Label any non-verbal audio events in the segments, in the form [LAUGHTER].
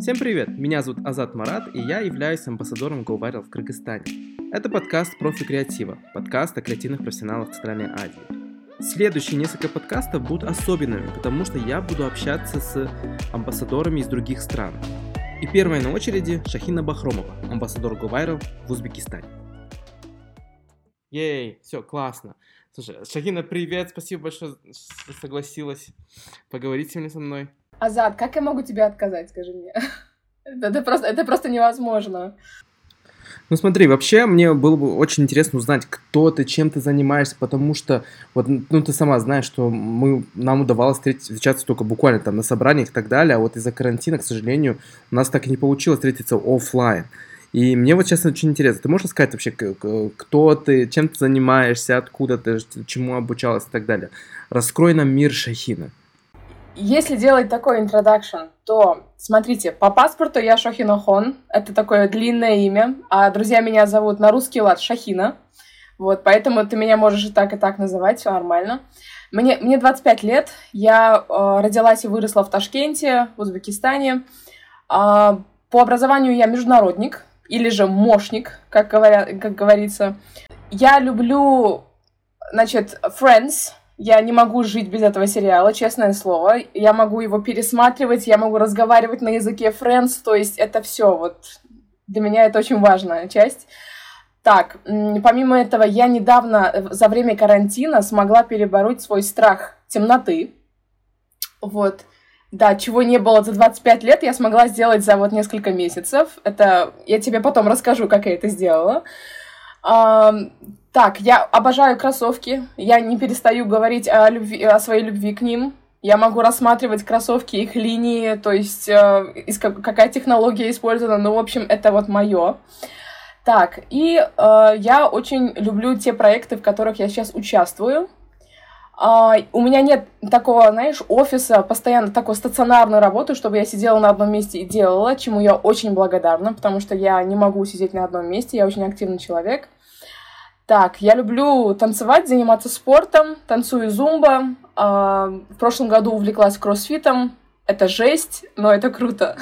Всем привет! Меня зовут Азат Марат, и я являюсь амбассадором GoViral в Кыргызстане. Это подкаст профи креатива, подкаст о креативных профессионалах Центральной Азии. Следующие несколько подкастов будут особенными, потому что я буду общаться с амбассадорами из других стран. И первая на очереди Шахина Бахромова, амбассадор GoViral в Узбекистане. Ей, все, классно. Слушай, Шахина, привет, спасибо большое, что согласилась поговорить сегодня со мной. Азат, как я могу тебе отказать, скажи мне? [LAUGHS] это, просто, это просто невозможно. Ну смотри, вообще мне было бы очень интересно узнать, кто ты, чем ты занимаешься, потому что вот, ну ты сама знаешь, что мы, нам удавалось встречаться только буквально там на собраниях и так далее, а вот из-за карантина, к сожалению, у нас так и не получилось встретиться офлайн. И мне вот честно очень интересно, ты можешь сказать вообще, кто ты, чем ты занимаешься, откуда ты, чему обучалась и так далее. Раскрой нам мир Шахина. Если делать такой introduction, то, смотрите, по паспорту я Шохина Хон, это такое длинное имя, а друзья меня зовут на русский лад Шахина, вот, поэтому ты меня можешь и так, и так называть, все нормально. Мне, мне 25 лет, я э, родилась и выросла в Ташкенте, в Узбекистане. Э, по образованию я международник, или же мошник, как, говорят, как говорится. Я люблю, значит, Friends, я не могу жить без этого сериала, честное слово. Я могу его пересматривать, я могу разговаривать на языке Friends, то есть это все вот для меня это очень важная часть. Так, помимо этого, я недавно э, за время карантина смогла перебороть свой страх темноты. Вот. Да, чего не было за 25 лет, я смогла сделать за вот несколько месяцев. Это я тебе потом расскажу, как я это сделала. Так, я обожаю кроссовки. Я не перестаю говорить о, любви, о своей любви к ним. Я могу рассматривать кроссовки, их линии, то есть э, какая технология использована. Ну, в общем, это вот мое. Так, и э, я очень люблю те проекты, в которых я сейчас участвую. Uh, у меня нет такого, знаешь, офиса, постоянно такой стационарной работы, чтобы я сидела на одном месте и делала, чему я очень благодарна, потому что я не могу сидеть на одном месте, я очень активный человек. Так, я люблю танцевать, заниматься спортом, танцую зумба. А, в прошлом году увлеклась кроссфитом. Это жесть, но это круто.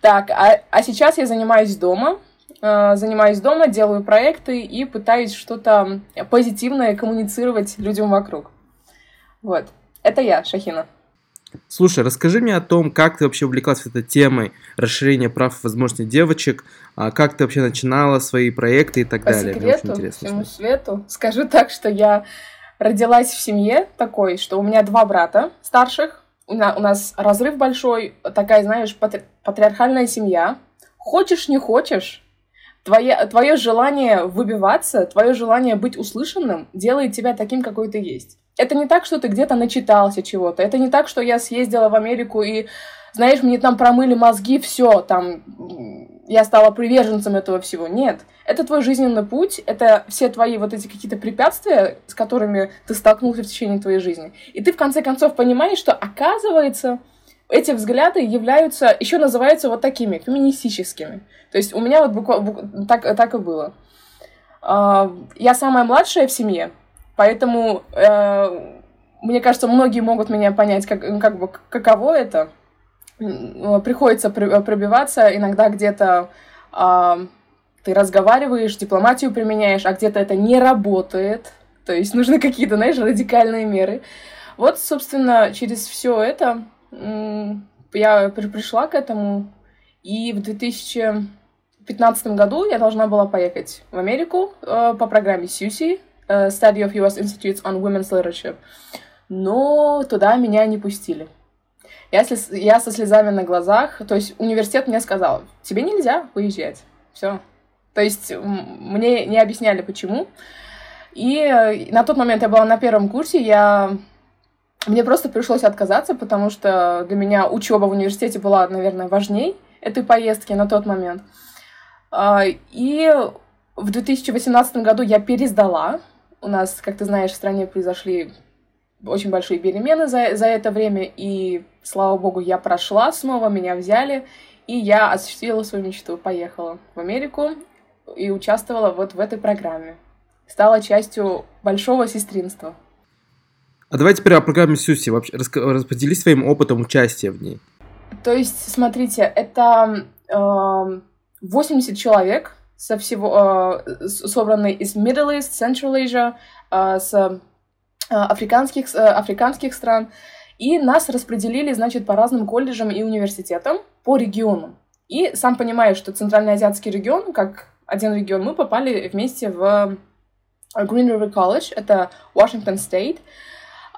Так, а, а сейчас я занимаюсь дома. А, занимаюсь дома, делаю проекты и пытаюсь что-то позитивное коммуницировать людям вокруг. Вот. Это я, Шахина. Слушай, расскажи мне о том, как ты вообще увлеклась этой темой расширения прав и возможностей девочек, а как ты вообще начинала свои проекты и так По далее. Секрету, Мне очень интересно. Всему свету скажу так, что я родилась в семье такой, что у меня два брата старших, у нас разрыв большой, такая, знаешь, патри патриархальная семья. Хочешь, не хочешь, твое, твое желание выбиваться, твое желание быть услышанным делает тебя таким, какой ты есть это не так, что ты где-то начитался чего-то. Это не так, что я съездила в Америку и, знаешь, мне там промыли мозги, все, там, я стала приверженцем этого всего. Нет. Это твой жизненный путь, это все твои вот эти какие-то препятствия, с которыми ты столкнулся в течение твоей жизни. И ты в конце концов понимаешь, что оказывается, эти взгляды являются, еще называются вот такими, феминистическими. То есть у меня вот буквально так, так и было. А, я самая младшая в семье, Поэтому, э, мне кажется, многие могут меня понять, как, как бы, каково это. Приходится пробиваться, иногда где-то э, ты разговариваешь, дипломатию применяешь, а где-то это не работает. То есть нужны какие-то, знаешь, радикальные меры. Вот, собственно, через все это я пришла к этому, и в 2015 году я должна была поехать в Америку э, по программе Сьюси, uh, Study of US Institutes on Women's Leadership. Но туда меня не пустили. Я, слез, я со слезами на глазах, то есть университет мне сказал, тебе нельзя выезжать. Все. То есть мне не объясняли, почему. И э, на тот момент я была на первом курсе, я... мне просто пришлось отказаться, потому что для меня учеба в университете была, наверное, важней этой поездки на тот момент. А, и в 2018 году я пересдала у нас, как ты знаешь, в стране произошли очень большие перемены за, за это время, и, слава богу, я прошла снова, меня взяли, и я осуществила свою мечту, поехала в Америку и участвовала вот в этой программе. Стала частью большого сестринства. А давай теперь о программе Сюси. Вообще, распределись своим опытом участия в ней. то есть, смотрите, это э, 80 человек со всего, э, собранные из Middle East, Central Asia, э, с э, африканских, э, африканских стран. И нас распределили, значит, по разным колледжам и университетам по регионам. И сам понимаешь, что Центральноазиатский регион, как один регион, мы попали вместе в Green River College, это Washington State.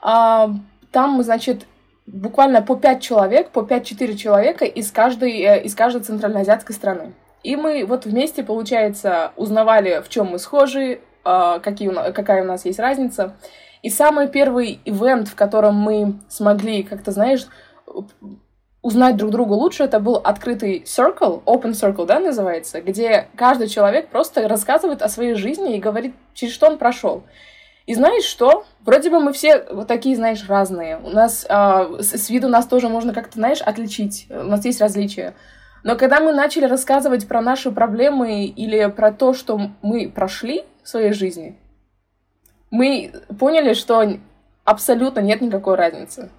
А, там, значит, буквально по пять человек, по 5-4 человека из каждой, э, из каждой центральноазиатской страны. И мы вот вместе, получается, узнавали, в чем мы схожи, а, какие, какая у нас есть разница. И самый первый ивент, в котором мы смогли, как-то, знаешь, узнать друг друга лучше, это был открытый circle, open circle, да, называется, где каждый человек просто рассказывает о своей жизни и говорит, через что он прошел. И знаешь что? Вроде бы мы все вот такие, знаешь, разные. У нас э, с, с виду нас тоже можно как-то, знаешь, отличить. У нас есть различия. Но когда мы начали рассказывать про наши проблемы или про то, что мы прошли в своей жизни, мы поняли, что абсолютно нет никакой разницы.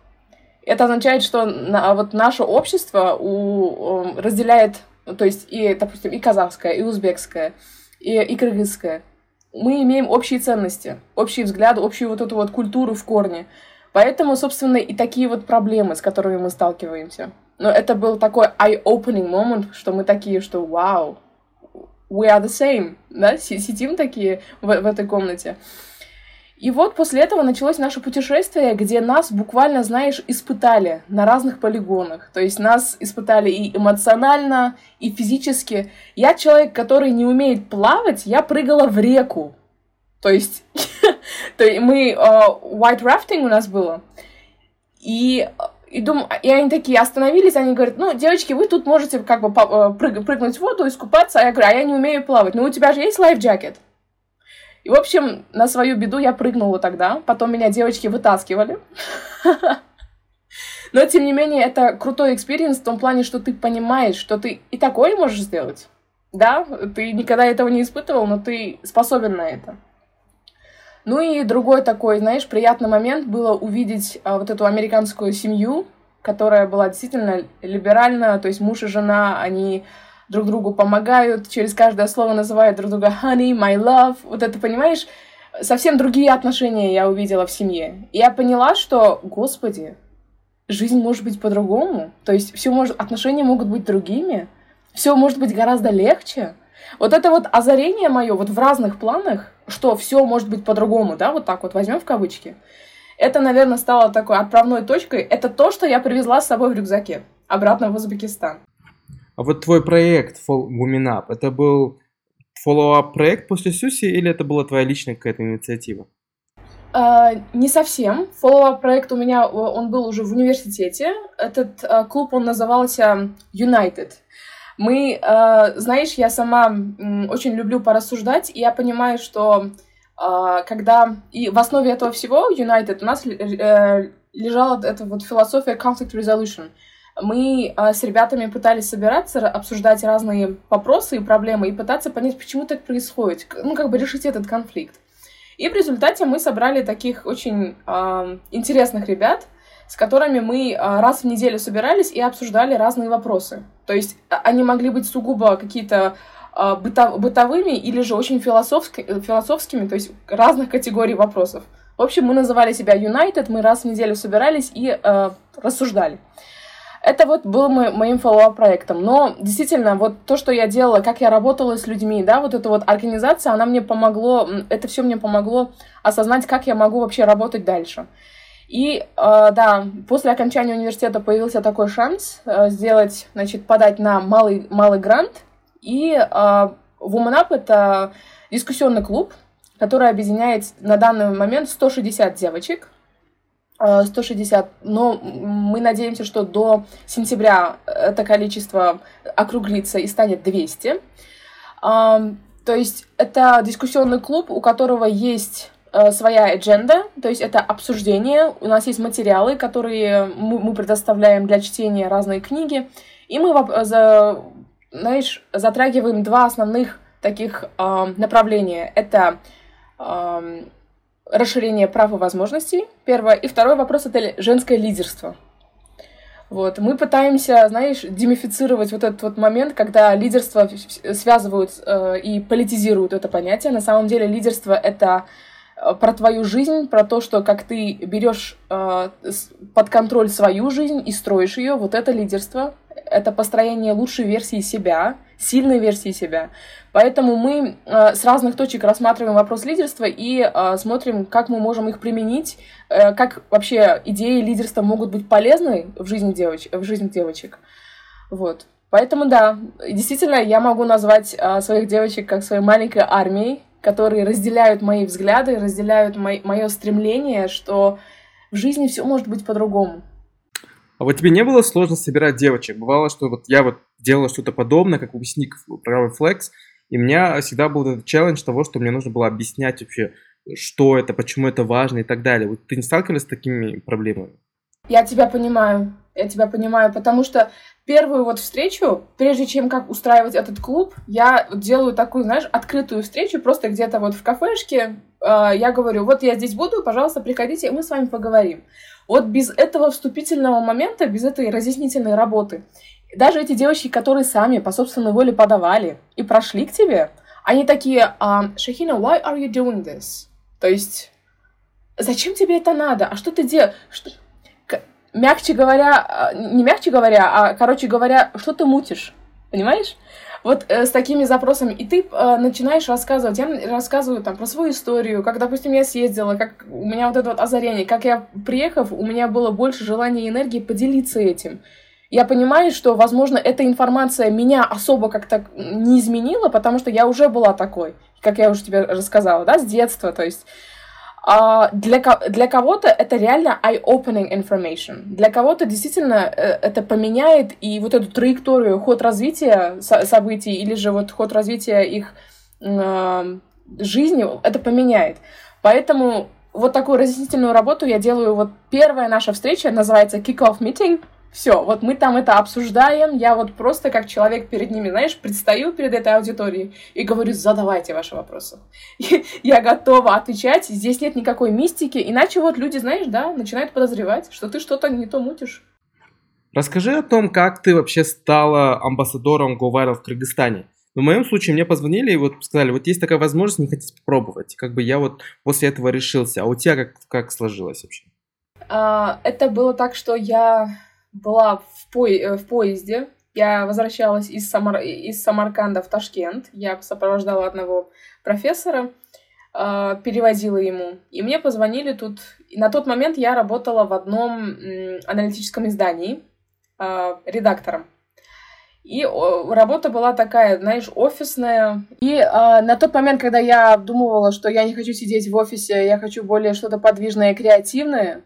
Это означает, что на, вот наше общество у, разделяет, то есть и, допустим, и казахское, и узбекское, и, и кыргызское. Мы имеем общие ценности, общие взгляды, общую вот эту вот культуру в корне. Поэтому, собственно, и такие вот проблемы, с которыми мы сталкиваемся. Но это был такой eye-opening moment, что мы такие, что вау, we are the same, да, сидим такие в, в этой комнате. И вот после этого началось наше путешествие, где нас буквально, знаешь, испытали на разных полигонах. То есть нас испытали и эмоционально, и физически. Я человек, который не умеет плавать, я прыгала в реку. То есть, [LAUGHS] то есть мы uh, white rafting у нас было. И и, дум... и они такие остановились, они говорят, ну, девочки, вы тут можете как бы э, прыг... прыгнуть в воду, искупаться. А я говорю, а я не умею плавать. Ну, у тебя же есть jacket? И, в общем, на свою беду я прыгнула тогда. Потом меня девочки вытаскивали. [LAUGHS] Но, тем не менее, это крутой experience в том плане, что ты понимаешь, что ты и такое можешь сделать. Да, ты никогда этого не испытывал, но ты способен на это. Ну и другой такой, знаешь, приятный момент было увидеть а, вот эту американскую семью, которая была действительно либеральна, то есть муж и жена, они друг другу помогают, через каждое слово называют друг друга honey, my love. Вот это, понимаешь, совсем другие отношения я увидела в семье. Я поняла, что, господи, жизнь может быть по-другому. То есть все может, отношения могут быть другими. Все может быть гораздо легче. Вот это вот озарение мое вот в разных планах, что все может быть по-другому, да, вот так вот возьмем в кавычки. Это, наверное, стало такой отправной точкой. Это то, что я привезла с собой в рюкзаке обратно в Узбекистан. А вот твой проект Women Up, это был follow-up проект после Сюси или это была твоя личная какая-то инициатива? Uh, не совсем. Follow-up проект у меня, он был уже в университете. Этот uh, клуб, он назывался United. Мы, uh, знаешь, я сама очень люблю порассуждать, и я понимаю, что когда... И в основе этого всего United у нас э, лежала эта вот философия conflict resolution — мы э, с ребятами пытались собираться, обсуждать разные вопросы и проблемы и пытаться понять, почему так происходит, ну, как бы решить этот конфликт. И в результате мы собрали таких очень э, интересных ребят, с которыми мы э, раз в неделю собирались и обсуждали разные вопросы. То есть они могли быть сугубо какие-то э, быто бытовыми или же очень философски философскими, то есть разных категорий вопросов. В общем, мы называли себя United, мы раз в неделю собирались и э, рассуждали. Это вот был мой, моим follow проектом. Но действительно, вот то, что я делала, как я работала с людьми, да, вот эта вот организация, она мне помогло, это все мне помогло осознать, как я могу вообще работать дальше. И э, да, после окончания университета появился такой шанс э, сделать, значит, подать на малый, малый грант. И э, Woman Up — это дискуссионный клуб, который объединяет на данный момент 160 девочек, 160, но мы надеемся, что до сентября это количество округлится и станет 200. То есть это дискуссионный клуб, у которого есть э, своя адженда, то есть это обсуждение, у нас есть материалы, которые мы предоставляем для чтения, разные книги, и мы, знаешь, затрагиваем два основных таких направления. Это расширение прав и возможностей, первое. И второй вопрос — это женское лидерство. Вот. Мы пытаемся, знаешь, демифицировать вот этот вот момент, когда лидерство связывают э, и политизируют это понятие. На самом деле лидерство — это э, про твою жизнь, про то, что как ты берешь э, под контроль свою жизнь и строишь ее, вот это лидерство, это построение лучшей версии себя, сильной версии себя. Поэтому мы э, с разных точек рассматриваем вопрос лидерства и э, смотрим, как мы можем их применить, э, как вообще идеи лидерства могут быть полезны в жизни, девоч в жизни девочек. Вот. Поэтому да, действительно, я могу назвать э, своих девочек как своей маленькой армией, которые разделяют мои взгляды, разделяют мой, мое стремление, что в жизни все может быть по-другому. А вот тебе не было сложно собирать девочек? Бывало, что вот я вот делала что-то подобное, как выпускник программы Flex, и у меня всегда был этот челлендж того, что мне нужно было объяснять вообще, что это, почему это важно и так далее. Вот ты не сталкивалась с такими проблемами? Я тебя понимаю, я тебя понимаю, потому что первую вот встречу, прежде чем как устраивать этот клуб, я делаю такую, знаешь, открытую встречу, просто где-то вот в кафешке, э, я говорю, вот я здесь буду, пожалуйста, приходите, и мы с вами поговорим. Вот без этого вступительного момента, без этой разъяснительной работы, даже эти девочки, которые сами по собственной воле подавали и прошли к тебе, они такие, um, Шахина, why are you doing this? То есть, зачем тебе это надо? А что ты делаешь? Мягче говоря, а, не мягче говоря, а, короче говоря, что ты мутишь? Понимаешь? Вот э, с такими запросами. И ты э, начинаешь рассказывать. Я рассказываю там про свою историю, как, допустим, я съездила, как у меня вот это вот озарение, как я, приехав, у меня было больше желания и энергии поделиться этим я понимаю, что, возможно, эта информация меня особо как-то не изменила, потому что я уже была такой, как я уже тебе рассказала, да, с детства, то есть для, для кого-то это реально eye-opening information. Для кого-то действительно э, это поменяет и вот эту траекторию, ход развития событий или же вот ход развития их э, жизни, это поменяет. Поэтому вот такую разъяснительную работу я делаю. Вот первая наша встреча называется kick-off meeting — все, вот мы там это обсуждаем, я вот просто как человек перед ними, знаешь, предстаю перед этой аудиторией и говорю, задавайте ваши вопросы. я готова отвечать, здесь нет никакой мистики, иначе вот люди, знаешь, да, начинают подозревать, что ты что-то не то мутишь. Расскажи о том, как ты вообще стала амбассадором GoViral в Кыргызстане. В моем случае мне позвонили и вот сказали, вот есть такая возможность, не хотите попробовать. Как бы я вот после этого решился. А у тебя как, как сложилось вообще? А, это было так, что я была в, по... Э, в поезде. Я возвращалась из, Самар... из Самарканда в Ташкент. Я сопровождала одного профессора, э, перевозила ему. И мне позвонили тут. И на тот момент я работала в одном аналитическом издании э, редактором. И работа была такая, знаешь, офисная. И э, на тот момент, когда я думала, что я не хочу сидеть в офисе, я хочу более что-то подвижное, креативное,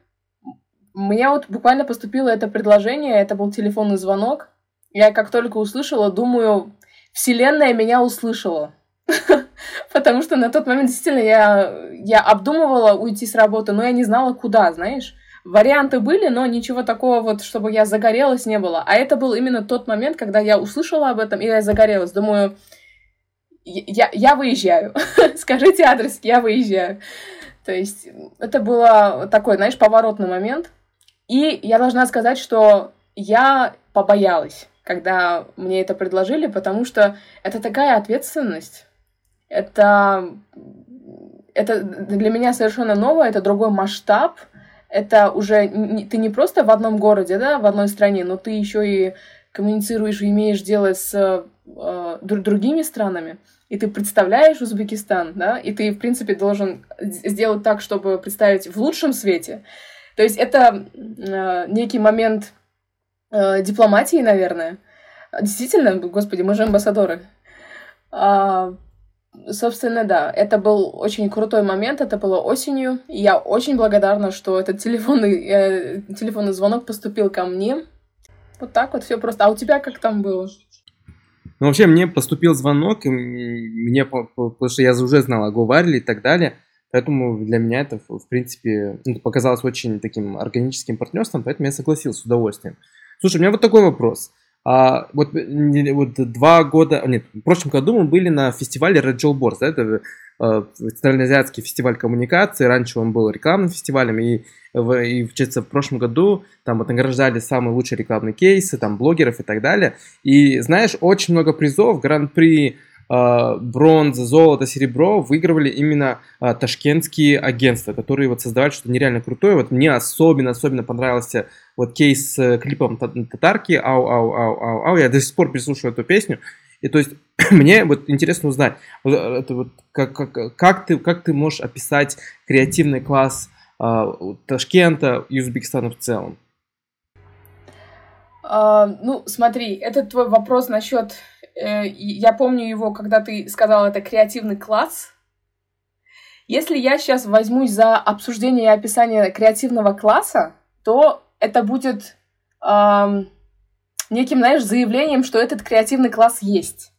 меня вот буквально поступило это предложение, это был телефонный звонок. Я как только услышала, думаю, Вселенная меня услышала. [LAUGHS] Потому что на тот момент действительно я, я обдумывала уйти с работы, но я не знала, куда, знаешь. Варианты были, но ничего такого вот, чтобы я загорелась, не было. А это был именно тот момент, когда я услышала об этом, и я загорелась. Думаю, я, я выезжаю. [LAUGHS] Скажите адрес, я выезжаю. То есть это было такой, знаешь, поворотный момент. И я должна сказать, что я побоялась, когда мне это предложили, потому что это такая ответственность. Это, это для меня совершенно новое, это другой масштаб. Это уже не, ты не просто в одном городе, да, в одной стране, но ты еще и коммуницируешь имеешь дело с э, другими странами, и ты представляешь Узбекистан, да, и ты, в принципе, должен сделать так, чтобы представить в лучшем свете. То есть это э, некий момент э, дипломатии, наверное. Действительно, господи, мы же амбассадоры. А, собственно, да, это был очень крутой момент, это было осенью. И я очень благодарна, что этот телефонный, э, телефонный звонок поступил ко мне. Вот так вот все просто. А у тебя как там было? Ну, вообще, мне поступил звонок, и мне, потому что я уже знал о Говарли и так далее. Поэтому для меня это, в принципе, ну, показалось очень таким органическим партнерством, поэтому я согласился с удовольствием. Слушай, у меня вот такой вопрос. А, вот, вот два года, нет, в прошлом году мы были на фестивале Red Joel Boards, да, это э, Центральноазиатский фестиваль коммуникации, раньше он был рекламным фестивалем, и, в, и в, в прошлом году там вот награждали самые лучшие рекламные кейсы, там блогеров и так далее. И знаешь, очень много призов, гран-при а, бронза, золото, серебро выигрывали именно а, ташкентские агентства, которые вот создавали что-то нереально крутое. Вот мне особенно-особенно понравился вот кейс с клипом татарки «Ау, ау, ау, ау, ау». Я до сих пор прислушиваю эту песню. И то есть [CLEARS THROAT] мне вот интересно узнать, э, это вот, как, как, как, ты, как ты можешь описать креативный класс э, Ташкента и Узбекистана в целом? Uh, ну, смотри, это твой вопрос насчет Э, я помню его, когда ты сказал, это креативный класс. Если я сейчас возьмусь за обсуждение и описание креативного класса, то это будет эм, неким, знаешь, заявлением, что этот креативный класс есть.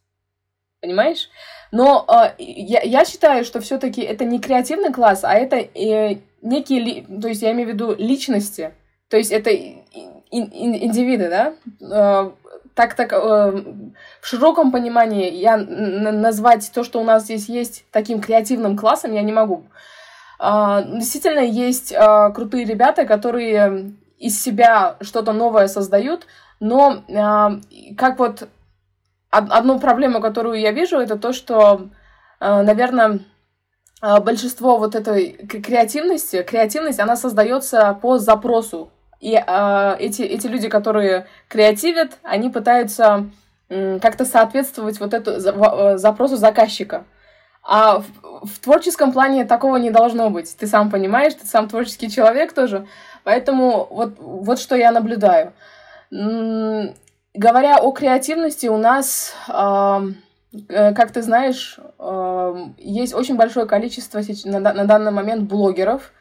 Понимаешь? Но э, я, я считаю, что все-таки это не креативный класс, а это э, некие, ли, то есть я имею в виду личности. То есть это ин, ин, индивиды, да? Э, так, так, э, в широком понимании я назвать то, что у нас здесь есть, таким креативным классом я не могу. Э, действительно, есть э, крутые ребята, которые из себя что-то новое создают, но э, как вот одну проблему, которую я вижу, это то, что, э, наверное, большинство вот этой креативности, креативность, она создается по запросу и э, эти, эти люди, которые креативят, они пытаются э, как-то соответствовать вот эту за, запросу заказчика. А в, в творческом плане такого не должно быть. Ты сам понимаешь, ты сам творческий человек тоже. Поэтому вот, вот что я наблюдаю. Говоря о креативности, у нас, э, как ты знаешь, э, есть очень большое количество на, на данный момент блогеров,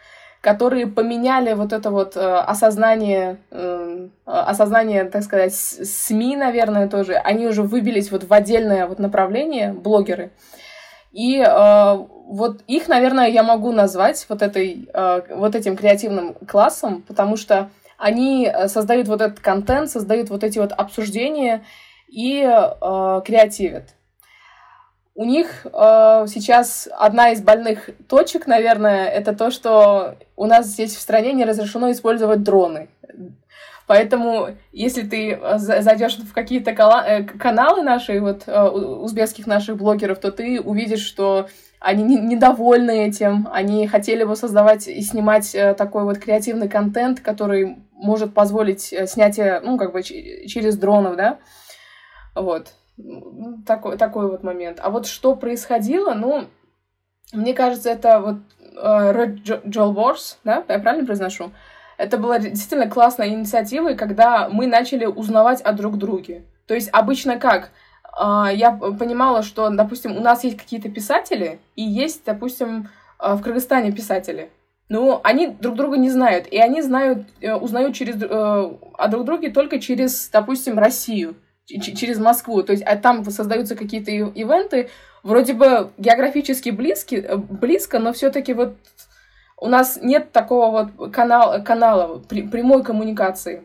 которые поменяли вот это вот э, осознание, э, осознание, так сказать, СМИ, наверное, тоже. Они уже выбились вот в отдельное вот направление, блогеры. И э, вот их, наверное, я могу назвать вот, этой, э, вот этим креативным классом, потому что они создают вот этот контент, создают вот эти вот обсуждения и э, креативят. У них э, сейчас одна из больных точек, наверное, это то, что у нас здесь в стране не разрешено использовать дроны. Поэтому, если ты э, зайдешь в какие-то э, каналы наши, вот э, узбекских наших блогеров, то ты увидишь, что они недовольны этим, они хотели бы создавать и снимать такой вот креативный контент, который может позволить снятие, ну, как бы через дронов, да, вот. Такой, такой вот момент. А вот что происходило, ну, мне кажется, это вот Red Joel Wars, да, я правильно произношу? Это была действительно классная инициатива, когда мы начали узнавать о друг друге. То есть обычно как? Uh, я понимала, что, допустим, у нас есть какие-то писатели, и есть, допустим, uh, в Кыргызстане писатели. Но они друг друга не знают, и они знают, э, узнают через, э, о друг друге только через, допустим, Россию через Москву. То есть а там создаются какие-то ивенты, вроде бы географически близки, э, близко, но все-таки вот у нас нет такого вот канала, канала прямой коммуникации.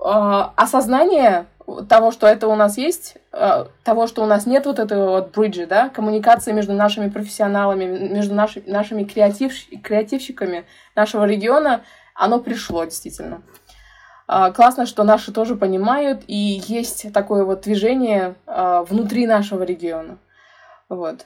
А, осознание того, что это у нас есть, э, того, что у нас нет вот этого вот бриджа, да, коммуникации между нашими профессионалами, между наши, нашими креатив, креативщиками нашего региона, оно пришло действительно. А, классно, что наши тоже понимают, и есть такое вот движение а, внутри нашего региона. Вот.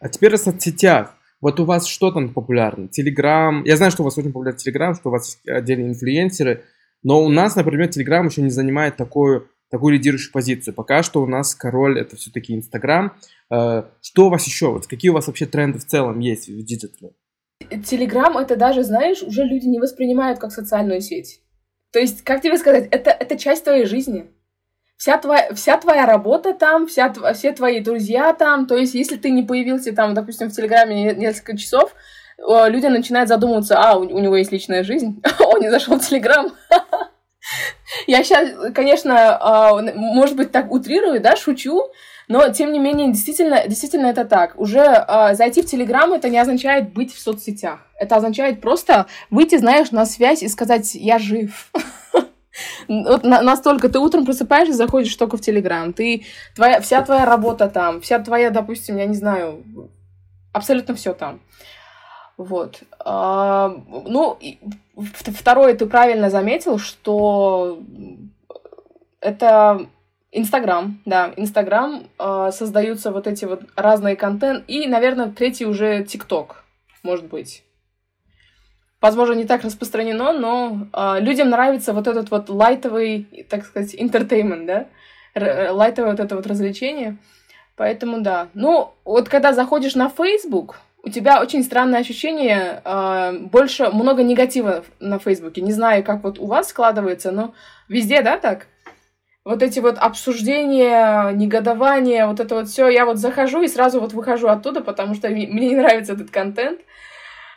А теперь о соцсетях. Вот у вас что там популярно? Телеграм. Я знаю, что у вас очень популярен Телеграм, что у вас есть отдельные инфлюенсеры. Но у нас, например, Телеграм еще не занимает такую, такую лидирующую позицию. Пока что у нас король это все-таки Инстаграм. Э, что у вас еще? Вот какие у вас вообще тренды в целом есть в digital е? Телеграм это даже, знаешь, уже люди не воспринимают как социальную сеть. То есть, как тебе сказать, это, это часть твоей жизни. Вся твоя, вся твоя работа там, вся, все твои друзья там. То есть, если ты не появился там, допустим, в Телеграме несколько часов, люди начинают задумываться, а, у, у него есть личная жизнь, [LAUGHS] он не зашел в Телеграм. [LAUGHS] Я сейчас, конечно, а, может быть, так утрирую, да, шучу, но, тем не менее, действительно, действительно это так. Уже э, зайти в Телеграм это не означает быть в соцсетях. Это означает просто выйти, знаешь, на связь и сказать «я жив». [LAUGHS] Вот настолько ты утром просыпаешься, заходишь только в Телеграм, ты твоя вся твоя работа там, вся твоя, допустим, я не знаю, абсолютно все там. Вот. А, ну, второе, ты правильно заметил, что это Инстаграм, да, Инстаграм, э, создаются вот эти вот разные контент, и, наверное, третий уже ТикТок, может быть. Возможно, не так распространено, но э, людям нравится вот этот вот лайтовый, так сказать, entertainment, да, Р- лайтовое вот это вот развлечение. Поэтому да. Ну, вот когда заходишь на Facebook, у тебя очень странное ощущение, э, больше, много негатива на Фейсбуке. Не знаю, как вот у вас складывается, но везде, да, так? Вот эти вот обсуждения, негодования, вот это вот все, я вот захожу и сразу вот выхожу оттуда, потому что мне не нравится этот контент,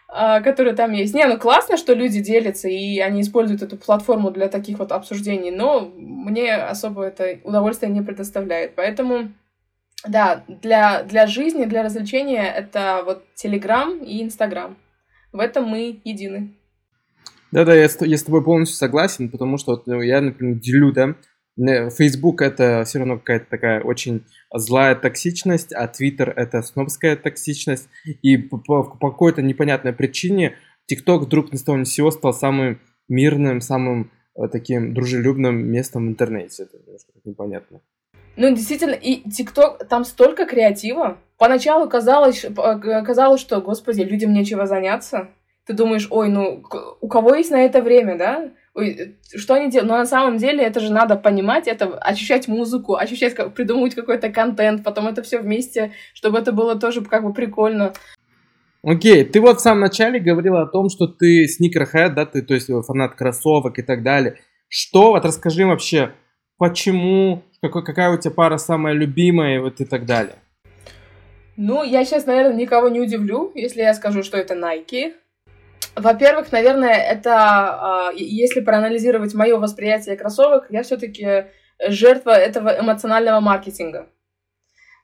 а, который там есть. Не, ну классно, что люди делятся, и они используют эту платформу для таких вот обсуждений, но мне особо это удовольствие не предоставляет. Поэтому, да, для, для жизни, для развлечения это вот Телеграм и Инстаграм. В этом мы едины. Да-да, я, я с тобой полностью согласен, потому что вот ну, я, например, делю, да, Facebook это все равно какая-то такая очень злая токсичность, а Twitter это снобская токсичность. И по, по, по какой-то непонятной причине TikTok вдруг ни с того ни сего стал самым мирным, самым э, таким дружелюбным местом в интернете. Это немножко непонятно. Ну, действительно, и ТикТок, там столько креатива. Поначалу казалось, казалось, что, господи, людям нечего заняться. Ты думаешь, ой, ну, у кого есть на это время, да? Ой, что они делают? Но на самом деле это же надо понимать, это ощущать музыку, ощущать, как, придумывать какой-то контент, потом это все вместе, чтобы это было тоже как бы прикольно. Окей, okay. ты вот в самом начале говорила о том, что ты сникерхед, да, ты, то есть фанат кроссовок и так далее. Что, вот расскажи вообще, почему, какой, какая у тебя пара самая любимая, вот и так далее. Ну, я сейчас, наверное, никого не удивлю, если я скажу, что это Nike. Во-первых, наверное, это, а, если проанализировать мое восприятие кроссовок, я все-таки жертва этого эмоционального маркетинга.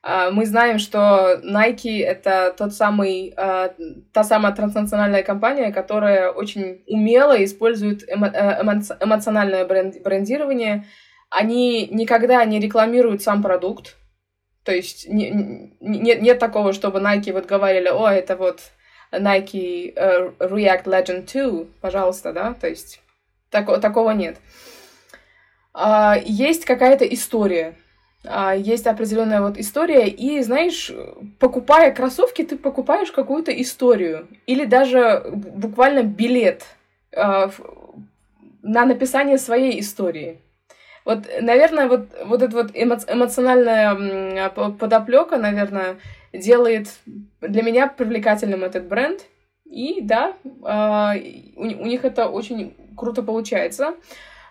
А, мы знаем, что Nike это тот самый, а, та самая транснациональная компания, которая очень умело использует э, эмоциональное брендирование. Они никогда не рекламируют сам продукт. То есть не, нет, нет такого, чтобы Nike вот говорили, о, это вот Nike uh, React Legend 2, пожалуйста, да, то есть так, такого нет. Uh, есть какая-то история, uh, есть определенная вот история, и, знаешь, покупая кроссовки, ты покупаешь какую-то историю, или даже буквально билет uh, на написание своей истории. Вот, наверное, вот, вот эта вот эмоциональная подоплека, наверное, делает для меня привлекательным этот бренд. И да, а, у, них это очень круто получается.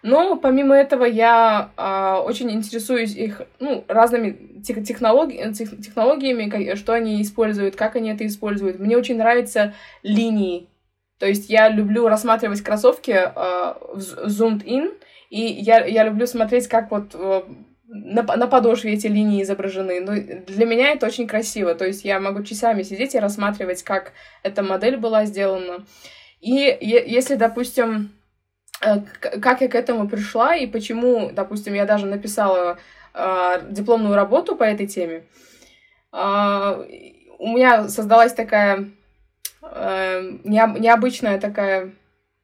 Но помимо этого я э, очень интересуюсь их ну, разными тех, технологи тех, технологиями, что они используют, как они это используют. Мне очень нравятся линии. То есть я люблю рассматривать кроссовки э, zoomed in, и я, я люблю смотреть, как вот э, на, на подошве эти линии изображены. Но для меня это очень красиво. То есть я могу часами сидеть и рассматривать, как эта модель была сделана. И если, допустим, э, как я к этому пришла и почему, допустим, я даже написала э, дипломную работу по этой теме, у меня создалась такая э, необычная такая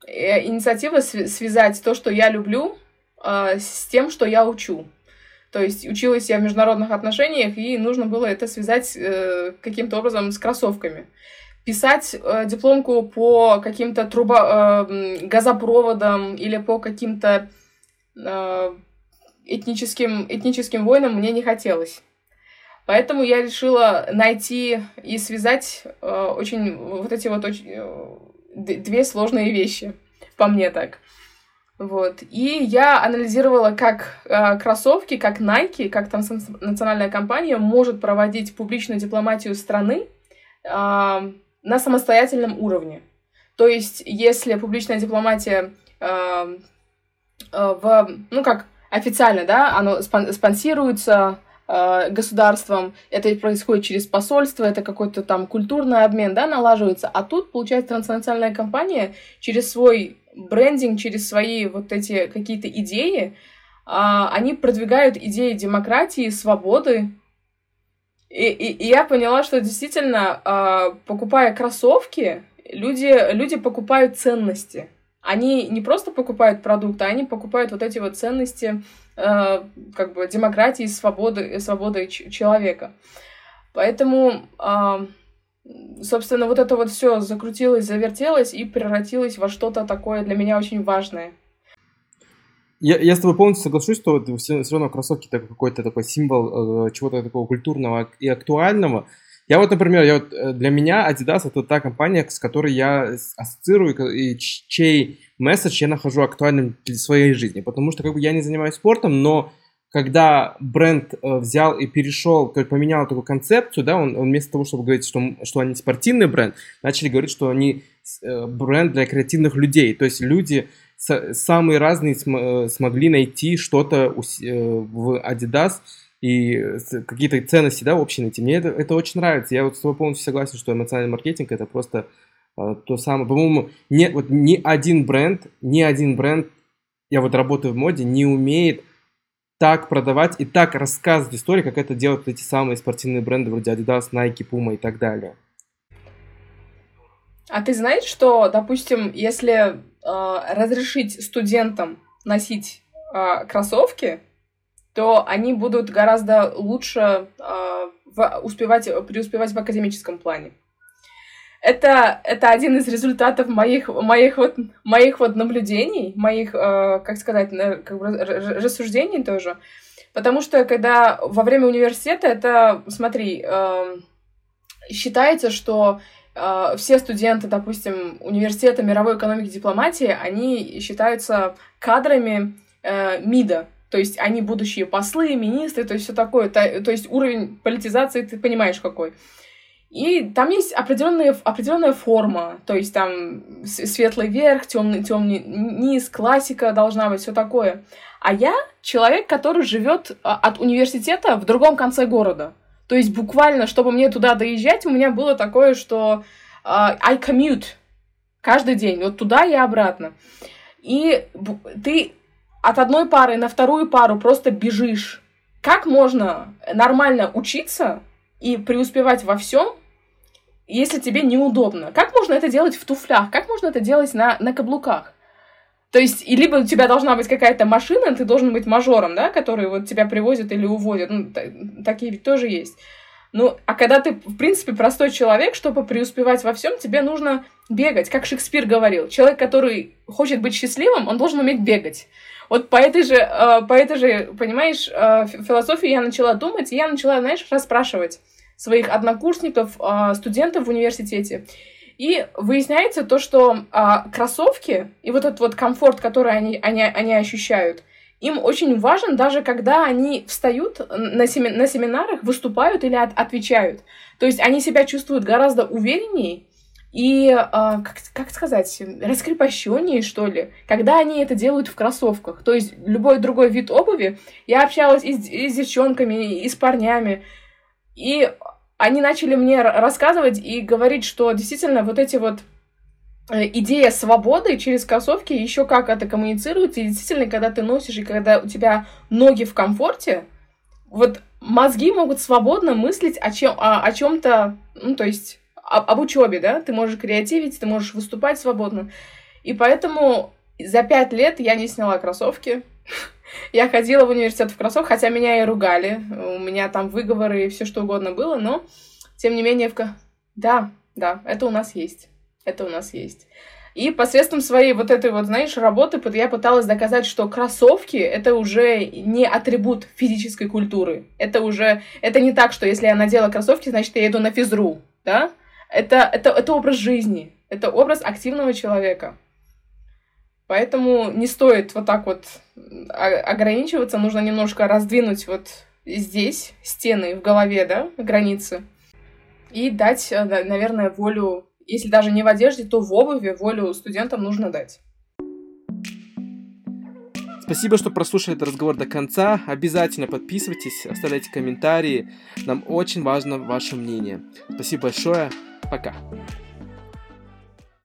инициатива связать то, что я люблю, э, с тем, что я учу. То есть училась я в международных отношениях, и нужно было это связать э, каким-то образом с кроссовками. Писать э, дипломку по каким-то труба, э, газопроводам или по каким-то э, этническим, этническим войнам мне не хотелось. Поэтому я решила найти и связать э, очень вот эти вот очень, э, две сложные вещи, по мне так. Вот. И я анализировала, как э, кроссовки, как Nike, как там национальная компания может проводить публичную дипломатию страны э, на самостоятельном уровне. То есть, если публичная дипломатия э, э, в, ну как официально, да, оно спон спонсируется, э, государством, это происходит через посольство, это какой-то там культурный обмен, да, налаживается. А тут, получается, транснациональная компания через свой брендинг, через свои вот эти какие-то идеи, э, они продвигают идеи демократии, свободы, и, и, и я поняла, что действительно, э, покупая кроссовки, люди, люди покупают ценности. Они не просто покупают продукты, они покупают вот эти вот ценности как бы демократии, свободы, свободы человека. Поэтому, э, собственно, вот это вот все закрутилось, завертелось и превратилось во что-то такое для меня очень важное. Я, я с тобой полностью соглашусь, что все, все равно кроссовки это какой-то такой символ э, чего-то такого культурного и актуального. Я вот, например, я вот, э, для меня Adidas это та компания, с которой я ассоциирую и чей месседж я нахожу актуальным для своей жизни. Потому что как бы я не занимаюсь спортом, но когда бренд э, взял и перешел, то есть поменял такую концепцию, да, он, он вместо того, чтобы говорить, что, что они спортивный бренд, начали говорить, что они э, бренд для креативных людей. То есть люди самые разные см смогли найти что-то в Adidas и какие-то ценности, да, общие найти. Мне это, это очень нравится. Я вот с тобой полностью согласен, что эмоциональный маркетинг это просто э, то самое. По-моему, не, вот ни один бренд, ни один бренд, я вот работаю в моде, не умеет так продавать и так рассказывать истории, как это делают эти самые спортивные бренды вроде Adidas, Nike, Puma и так далее. А ты знаешь, что, допустим, если э, разрешить студентам носить э, кроссовки, то они будут гораздо лучше э, в, успевать, преуспевать в академическом плане. Это, это один из результатов моих, моих, вот, моих вот наблюдений, моих, э, как сказать, как бы рассуждений тоже. Потому что когда во время университета, это, смотри, э, считается, что э, все студенты, допустим, университета мировой экономики и дипломатии, они считаются кадрами э, МИДа, то есть они будущие послы, министры, то есть все такое. То, то есть уровень политизации ты понимаешь какой. И там есть определенная, определенная форма, то есть там светлый верх, темный, темный низ, классика должна быть, все такое. А я человек, который живет а, от университета в другом конце города. То есть буквально, чтобы мне туда доезжать, у меня было такое, что uh, I commute каждый день, вот туда и обратно. И ты от одной пары на вторую пару просто бежишь. Как можно нормально учиться и преуспевать во всем, если тебе неудобно? Как можно это делать в туфлях? Как можно это делать на, на каблуках? То есть, и либо у тебя должна быть какая-то машина, ты должен быть мажором, да, который вот тебя привозят или увозят. Ну, такие ведь тоже есть. Ну, а когда ты, в принципе, простой человек, чтобы преуспевать во всем, тебе нужно бегать. Как Шекспир говорил, человек, который хочет быть счастливым, он должен уметь бегать. Вот по этой же, э, по этой же, понимаешь, э, философии я начала думать, и я начала, знаешь, расспрашивать своих однокурсников, э, студентов в университете. И выясняется то, что кроссовки и вот этот вот комфорт, который они, они, они ощущают, им очень важен даже когда они встают на, семи, на семинарах, выступают или от, отвечают. То есть они себя чувствуют гораздо увереннее, и, э, как, как сказать, раскрепощеннее, что ли, когда они это делают в кроссовках. То есть любой другой вид обуви. Я общалась и с, и с девчонками, и с парнями. И они начали мне рассказывать и говорить, что действительно вот эти вот э, идея свободы через кроссовки еще как это коммуницируется. И действительно, когда ты носишь, и когда у тебя ноги в комфорте, вот мозги могут свободно мыслить о, чем, о, о чем-то, ну, то есть об учебе, да, ты можешь креативить, ты можешь выступать свободно. И поэтому за пять лет я не сняла кроссовки. [LAUGHS] Я ходила в университет в кроссовках, хотя меня и ругали. У меня там выговоры и все что угодно было, но тем не менее в... Да, да, это у нас есть. Это у нас есть. И посредством своей вот этой вот, знаешь, работы я пыталась доказать, что кроссовки — это уже не атрибут физической культуры. Это уже... Это не так, что если я надела кроссовки, значит, я иду на физру, да? Это, это, это образ жизни, это образ активного человека. Поэтому не стоит вот так вот ограничиваться, нужно немножко раздвинуть вот здесь стены в голове, да, границы, и дать, э, наверное, волю, если даже не в одежде, то в обуви волю студентам нужно дать. Спасибо, что прослушали этот разговор до конца. Обязательно подписывайтесь, оставляйте комментарии. Нам очень важно ваше мнение. Спасибо большое. Пока.